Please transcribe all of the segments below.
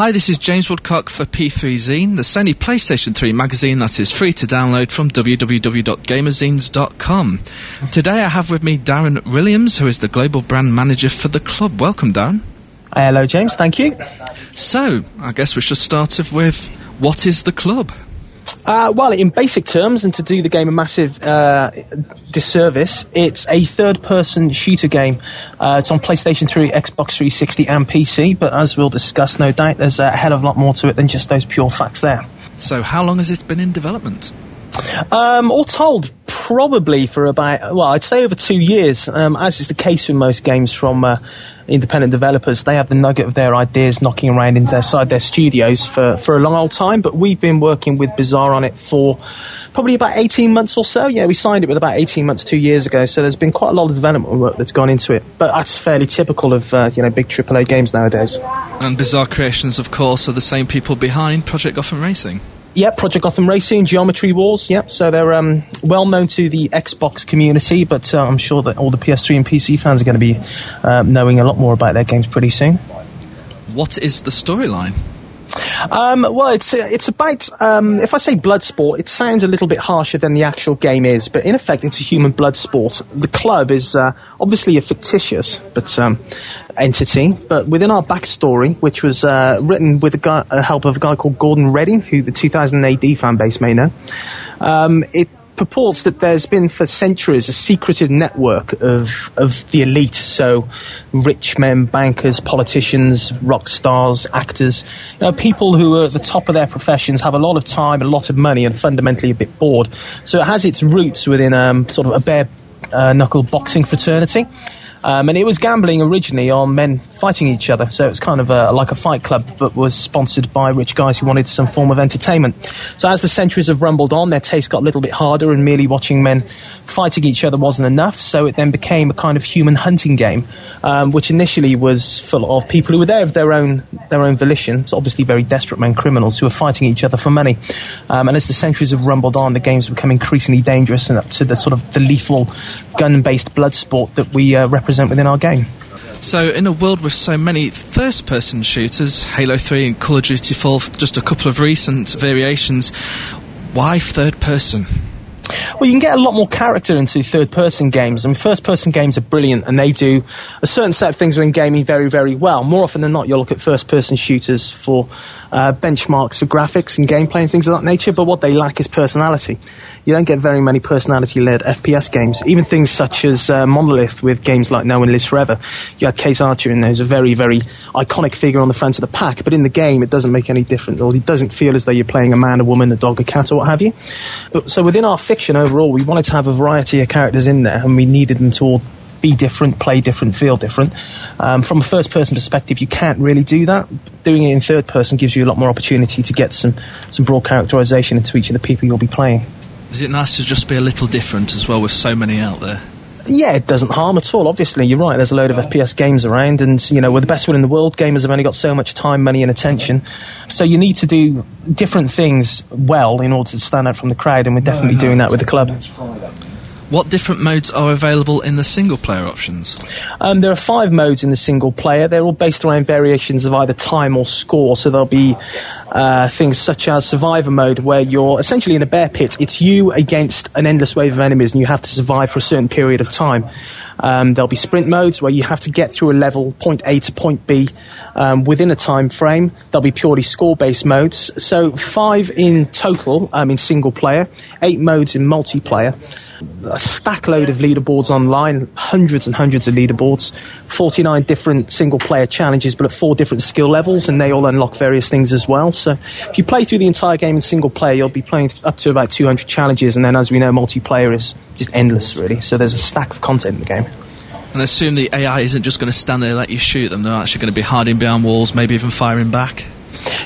Hi, this is James Woodcock for P3 Zine, the Sony PlayStation 3 magazine that is free to download from www.gamerzines.com. Today I have with me Darren Williams, who is the global brand manager for the club. Welcome, Darren. Hello, James. Thank you. So, I guess we should start off with what is the club? Uh, well, in basic terms, and to do the game a massive uh, disservice, it's a third-person shooter game. Uh, it's on PlayStation 3, Xbox 360, and PC. But as we'll discuss, no doubt, there's a hell of a lot more to it than just those pure facts there. So, how long has it been in development? Um, all told, probably for about, well, I'd say over two years, um, as is the case with most games from uh, independent developers. They have the nugget of their ideas knocking around inside their studios for, for a long old time, but we've been working with Bizarre on it for probably about 18 months or so. Yeah, we signed it with about 18 months, two years ago, so there's been quite a lot of development work that's gone into it, but that's fairly typical of, uh, you know, big AAA games nowadays. And Bizarre Creations, of course, are the same people behind Project Gotham Racing. Yep, Project Gotham Racing, Geometry Wars. Yep, so they're um, well known to the Xbox community, but uh, I'm sure that all the PS3 and PC fans are going to be uh, knowing a lot more about their games pretty soon. What is the storyline? Um, well, it's uh, it's about um, if I say blood sport, it sounds a little bit harsher than the actual game is, but in effect, it's a human blood sport. The club is uh, obviously a fictitious but um, entity, but within our backstory, which was uh, written with the guy, help of a guy called Gordon Redding, who the 2000 AD fan base may know, um, it purports that there's been for centuries a secretive network of of the elite. So, rich men, bankers, politicians, rock stars, actors, you know, people who are at the top of their professions have a lot of time, and a lot of money, and fundamentally a bit bored. So it has its roots within um, sort of a bare uh, knuckle boxing fraternity. Um, and it was gambling originally on men fighting each other, so it was kind of a, like a fight club, but was sponsored by rich guys who wanted some form of entertainment. So as the centuries have rumbled on, their taste got a little bit harder, and merely watching men fighting each other wasn't enough. So it then became a kind of human hunting game, um, which initially was full of people who were there of their own their own volition. So obviously very desperate men, criminals who were fighting each other for money. Um, and as the centuries have rumbled on, the games become increasingly dangerous and up to the sort of the lethal gun-based blood sport that we uh, represent within our game. So, in a world with so many first person shooters, Halo 3 and Call of Duty 4, just a couple of recent variations, why third person? Well, you can get a lot more character into third person games. I mean, first person games are brilliant and they do a certain set of things within gaming very, very well. More often than not, you'll look at first person shooters for uh, benchmarks for graphics and gameplay and things of that nature, but what they lack is personality. You don't get very many personality led FPS games. Even things such as uh, Monolith with games like No One Lives Forever. You had Cate Archer in there who's a very, very iconic figure on the front of the pack, but in the game it doesn't make any difference, or it doesn't feel as though you're playing a man, a woman, a dog, a cat, or what have you. But, so within our fiction overall, we wanted to have a variety of characters in there, and we needed them to all be different, play different, feel different. Um, from a first person perspective, you can't really do that. Doing it in third person gives you a lot more opportunity to get some, some broad characterization into each of the people you'll be playing. Is it nice to just be a little different as well with so many out there? Yeah, it doesn't harm at all. Obviously, you're right. There's a load of FPS games around, and you know we're the best one in the world. Gamers have only got so much time, money, and attention, so you need to do different things well in order to stand out from the crowd. And we're definitely doing that with the club. What different modes are available in the single player options? Um, there are five modes in the single player. They're all based around variations of either time or score. So there'll be uh, things such as survivor mode, where you're essentially in a bear pit. It's you against an endless wave of enemies, and you have to survive for a certain period of time. Um, there'll be sprint modes where you have to get through a level, point A to point B, um, within a time frame. There'll be purely score-based modes. So five in total um, in single player, eight modes in multiplayer, a stack load of leaderboards online, hundreds and hundreds of leaderboards, 49 different single-player challenges, but at four different skill levels, and they all unlock various things as well. So if you play through the entire game in single player, you'll be playing up to about 200 challenges, and then as we know, multiplayer is just endless, really. So there's a stack of content in the game. And assume the AI isn't just going to stand there and let you shoot them. They're actually going to be hiding behind walls, maybe even firing back.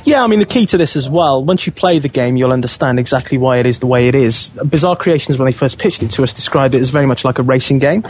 Yeah, I mean, the key to this as well, once you play the game, you'll understand exactly why it is the way it is. Bizarre Creations, when they first pitched it to us, described it as very much like a racing game,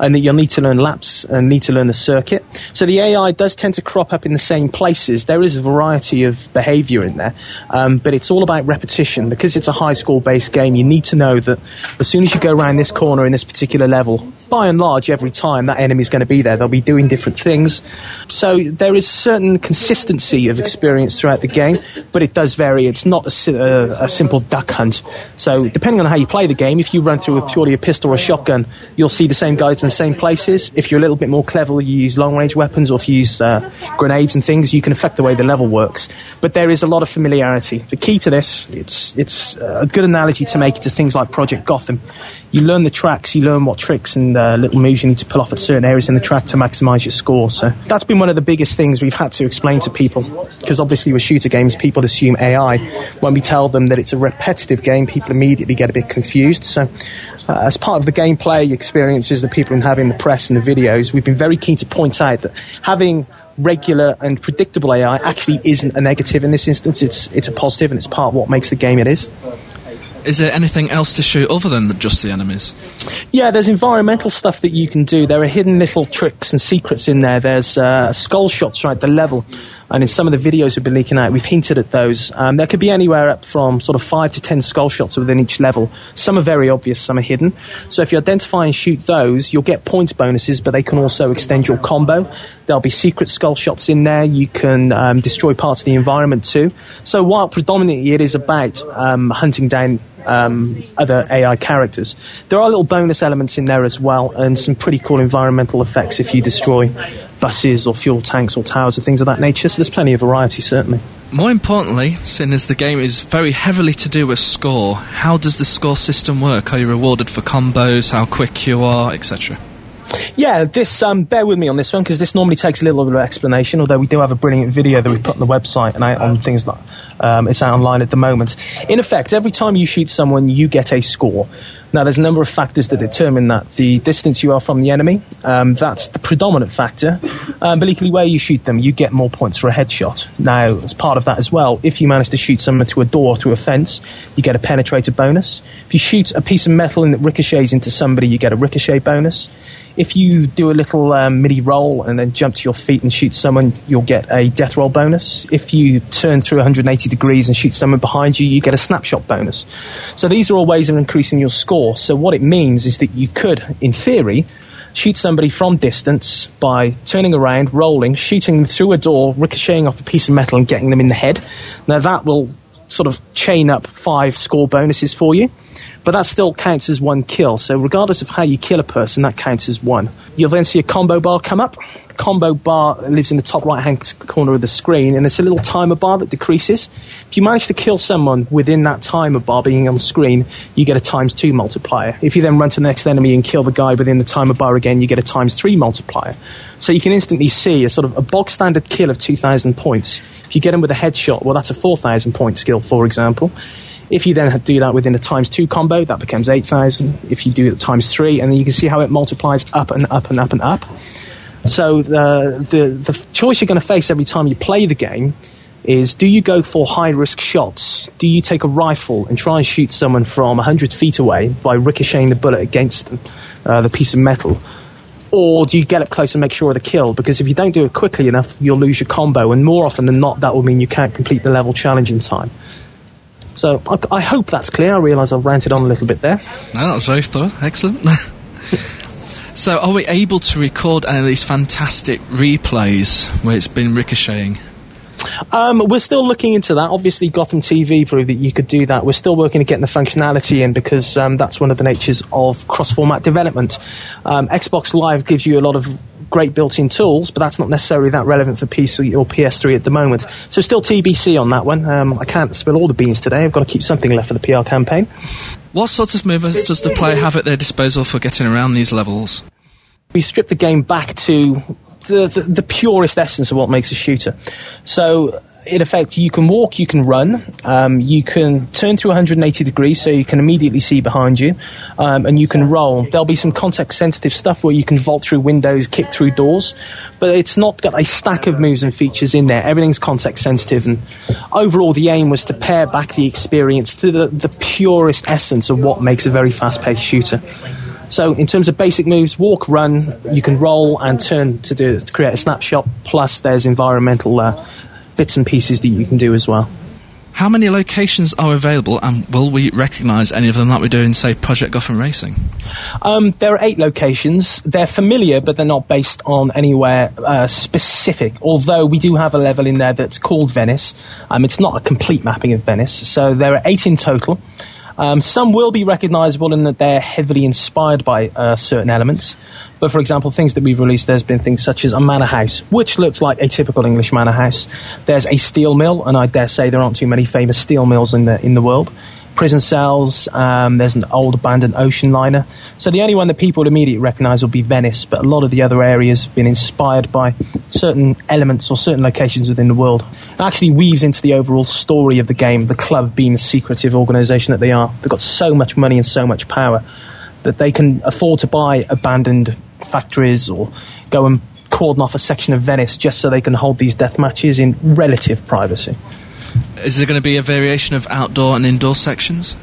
and that you'll need to learn laps and need to learn the circuit. So the AI does tend to crop up in the same places. There is a variety of behavior in there, um, but it's all about repetition. Because it's a high score based game, you need to know that as soon as you go around this corner in this particular level, by and large, every time that enemy's going to be there. They'll be doing different things. So there is a certain consistency of experience throughout the game, but it does vary. It's not a, a, a simple duck hunt. So depending on how you play the game, if you run through with purely a pistol or a shotgun, you'll see the same guys in the same places. If you're a little bit more clever, you use long range weapons, or if you use uh, grenades and things, you can affect the way the level works. But there is a lot of familiarity. The key to this, it's it's a good analogy to make to things like Project Gotham you learn the tracks, you learn what tricks and uh, little moves you need to pull off at certain areas in the track to maximise your score. So that's been one of the biggest things we've had to explain to people because obviously with shooter games, people assume AI. When we tell them that it's a repetitive game, people immediately get a bit confused. So uh, as part of the gameplay experiences that people have having the press and the videos, we've been very keen to point out that having regular and predictable AI actually isn't a negative in this instance. It's it's a positive and it's part of what makes the game it is. Is there anything else to shoot other than just the enemies? Yeah, there's environmental stuff that you can do. There are hidden little tricks and secrets in there. There's uh, skull shots right at the level. And in some of the videos we've been leaking out, we've hinted at those. Um, there could be anywhere up from sort of five to ten skull shots within each level. Some are very obvious, some are hidden. So if you identify and shoot those, you'll get points bonuses, but they can also extend your combo. There'll be secret skull shots in there. You can um, destroy parts of the environment too. So while predominantly it is about um, hunting down um, other AI characters. There are little bonus elements in there as well, and some pretty cool environmental effects if you destroy buses or fuel tanks or towers or things of that nature. So there's plenty of variety, certainly. More importantly, seeing as the game is very heavily to do with score, how does the score system work? Are you rewarded for combos, how quick you are, etc.? Yeah, this um, bear with me on this one because this normally takes a little bit of explanation. Although we do have a brilliant video that we put on the website and out on things that um, it's out online at the moment. In effect, every time you shoot someone, you get a score. Now, there's a number of factors that determine that. The distance you are from the enemy, um, that's the predominant factor. Um, but equally, where you shoot them, you get more points for a headshot. Now, as part of that as well, if you manage to shoot someone through a door, through a fence, you get a penetrator bonus. If you shoot a piece of metal and it ricochets into somebody, you get a ricochet bonus if you do a little um, MIDI roll and then jump to your feet and shoot someone, you'll get a death roll bonus. If you turn through 180 degrees and shoot someone behind you, you get a snapshot bonus. So these are all ways of increasing your score. So what it means is that you could, in theory, shoot somebody from distance by turning around, rolling, shooting them through a door, ricocheting off a piece of metal and getting them in the head. Now that will sort of chain up five score bonuses for you but that still counts as one kill. So regardless of how you kill a person, that counts as one. You'll then see a combo bar come up. Combo bar lives in the top right hand corner of the screen, and it's a little timer bar that decreases. If you manage to kill someone within that timer bar being on screen, you get a times two multiplier. If you then run to the next enemy and kill the guy within the timer bar again, you get a times three multiplier. So you can instantly see a sort of a bog standard kill of 2,000 points. If you get him with a headshot, well, that's a 4,000 point skill, for example. If you then do that within a times two combo, that becomes 8,000. If you do it times three, and then you can see how it multiplies up and up and up and up. So the, the, the choice you're going to face every time you play the game is do you go for high risk shots? Do you take a rifle and try and shoot someone from 100 feet away by ricocheting the bullet against uh, the piece of metal? Or do you get up close and make sure of the kill? Because if you don't do it quickly enough, you'll lose your combo, and more often than not, that will mean you can't complete the level challenge in time. So I, I hope that's clear. I realise I've ranted on a little bit there. No, that was very thorough. Excellent. so, are we able to record any of these fantastic replays where it's been ricocheting? Um, we're still looking into that. Obviously, Gotham TV proved that you could do that. We're still working at getting the functionality in because um, that's one of the natures of cross-format development. Um, Xbox Live gives you a lot of great built-in tools, but that's not necessarily that relevant for PC or PS3 at the moment. So still TBC on that one. Um, I can't spill all the beans today. I've got to keep something left for the PR campaign. What sorts of movements does the player have at their disposal for getting around these levels? We strip the game back to the, the, the purest essence of what makes a shooter. So in effect, you can walk, you can run, um, you can turn through 180 degrees so you can immediately see behind you, um, and you can roll. There'll be some context sensitive stuff where you can vault through windows, kick through doors, but it's not got a stack of moves and features in there. Everything's context sensitive, and overall, the aim was to pare back the experience to the, the purest essence of what makes a very fast paced shooter. So, in terms of basic moves, walk, run, you can roll and turn to, do, to create a snapshot, plus there's environmental uh, bits and pieces that you can do as well. How many locations are available, and will we recognise any of them that we do in, say, Project Gotham Racing? Um, there are eight locations. They're familiar, but they're not based on anywhere uh, specific. Although we do have a level in there that's called Venice. Um, it's not a complete mapping of Venice, so there are eight in total. Um, some will be recognisable in that they're heavily inspired by uh, certain elements. But for example, things that we've released, there's been things such as a manor house, which looks like a typical English manor house. There's a steel mill, and I dare say there aren't too many famous steel mills in the in the world prison cells. Um, there's an old abandoned ocean liner. So the only one that people would immediately recognise will be Venice, but a lot of the other areas have been inspired by certain elements or certain locations within the world. It actually weaves into the overall story of the game, the club being the secretive organisation that they are. They've got so much money and so much power that they can afford to buy abandoned factories or go and cordon off a section of Venice just so they can hold these death matches in relative privacy. Is there going to be a variation of outdoor and indoor sections?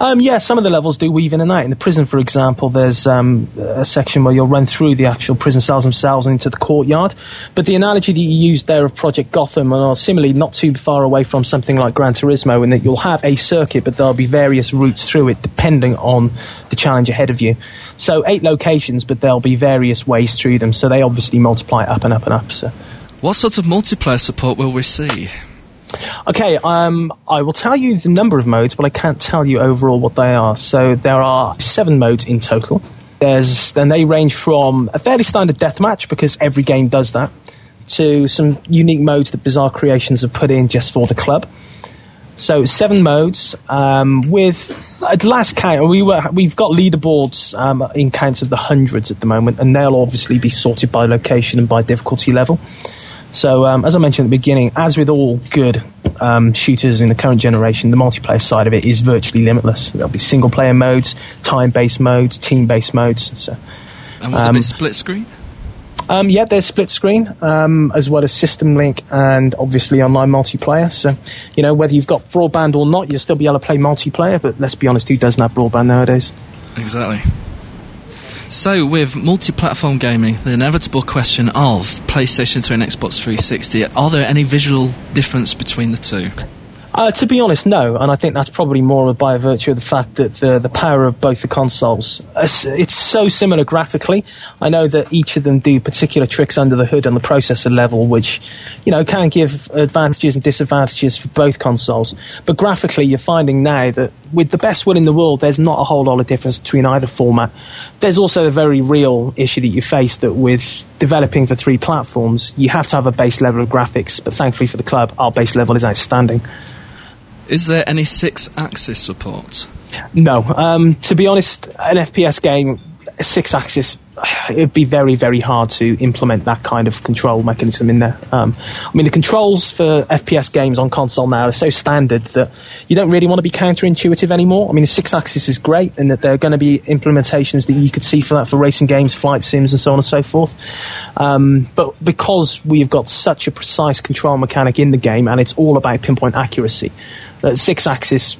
Um, yeah, some of the levels do weave in and out. In the prison, for example, there's um, a section where you'll run through the actual prison cells themselves and into the courtyard. But the analogy that you used there of Project Gotham are similarly not too far away from something like Gran Turismo in that you'll have a circuit, but there'll be various routes through it depending on the challenge ahead of you. So eight locations, but there'll be various ways through them. So they obviously multiply up and up and up. So. What sort of multiplayer support will we see? Okay, um, I will tell you the number of modes, but I can't tell you overall what they are. So there are seven modes in total. There's then they range from a fairly standard deathmatch because every game does that, to some unique modes that Bizarre Creations have put in just for the club. So seven modes um, with at last count we were we've got leaderboards um, in counts of the hundreds at the moment, and they'll obviously be sorted by location and by difficulty level. So, um, as I mentioned at the beginning, as with all good um, shooters in the current generation, the multiplayer side of it is virtually limitless. There'll be single player modes, time based modes, team based modes. So, and will there um, split screen? Um, yeah, there's split screen, um, as well as system link and obviously online multiplayer. So, you know, whether you've got broadband or not, you'll still be able to play multiplayer, but let's be honest, who doesn't have broadband nowadays? Exactly. So, with multi platform gaming, the inevitable question of PlayStation 3 and Xbox 360, are there any visual difference between the two? Uh, to be honest, no, and I think that's probably more by virtue of the fact that the the power of both the consoles. It's, it's, so similar graphically. I know that each of them do particular tricks under the hood on the processor level, which you know can give advantages and disadvantages for both consoles. But graphically, you're finding now that with the best will in the world, there's not a whole lot of difference between either format. There's also a very real issue that you face that with developing for three platforms, you have to have a base level of graphics. But thankfully for the club, our base level is outstanding. Is there any Sixaxis support? No. Um, to be honest, an FPS game, Sixaxis, it'd be very, very hard to implement that kind of control mechanism in there. Um, I mean, the controls for FPS games on console now are so standard that you don't really want to be counterintuitive anymore. I mean, the Sixaxis is great, and that there are going to be implementations that you could see for that for racing games, flight sims, and so on and so forth. Um, but because we've got such a precise control mechanic in the game, and it's all about pinpoint accuracy uh, Sixaxis,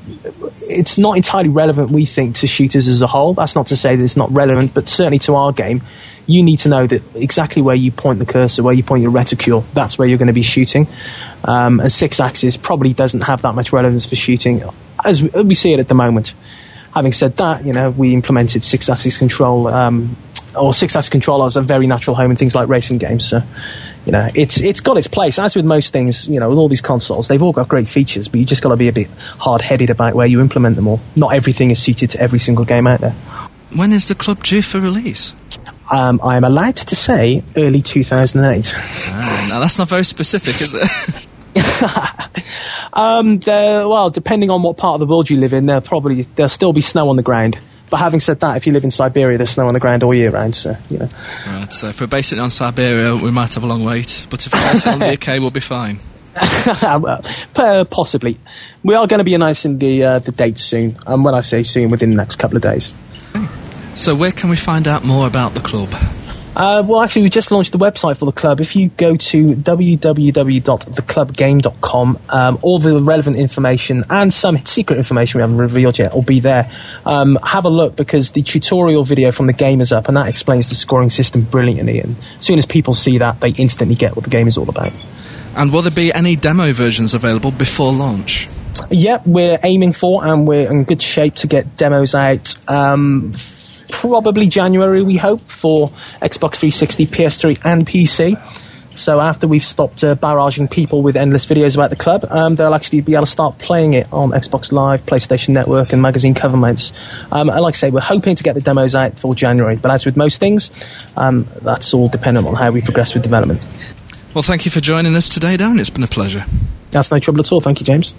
it's not entirely relevant, we think, to shooters as a whole. That's not to say that it's not relevant, but certainly to our game, you need to know that exactly where you point the cursor, where you point your reticule, that's where you're going to be shooting. Um, and Sixaxis probably doesn't have that much relevance for shooting as we see it at the moment. Having said that, you know, we implemented Sixaxis control, um, or Sixaxis control as a very natural home in things like racing games. So you know, it's it's got its place. As with most things, you know, with all these consoles, they've all got great features, but you just got to be a bit hard-headed about where you implement them all. Not everything is suited to every single game out there. When is the club due for release? Um, I am allowed to say early 2008. Ah, now that's not very specific, is it? um, well, depending on what part of the world you live in, there probably there'll still be snow on the ground. But having said that, if you live in Siberia, there's snow on the ground all year round, so, you know. Right, so if we're basing it on Siberia, we might have a long wait, but if we're basing it on the UK, we'll be fine. possibly. We are going to be announcing the uh, the date soon, and when I say soon, within the next couple of days. So, where can we find out more about the club? Uh, well, actually, we just launched the website for the club. If you go to www.theclubgame.com, um, all the relevant information and some secret information we haven't revealed yet will be there. Um, have a look because the tutorial video from the game is up, and that explains the scoring system brilliantly. And as soon as people see that, they instantly get what the game is all about. And will there be any demo versions available before launch? Yep, we're aiming for, and we're in good shape to get demos out. Um, probably January, we hope, for Xbox 360, PS3, and PC. So after we've stopped uh, barraging people with endless videos about the club, um, they'll actually be able to start playing it on Xbox Live, PlayStation Network, and magazine cover mounts. Um, and like I say, we're hoping to get the demos out for January. But as with most things, um, that's all dependent on how we progress with development. Well, thank you for joining us today, Dan. It's been a pleasure. That's no trouble at all. Thank you, James.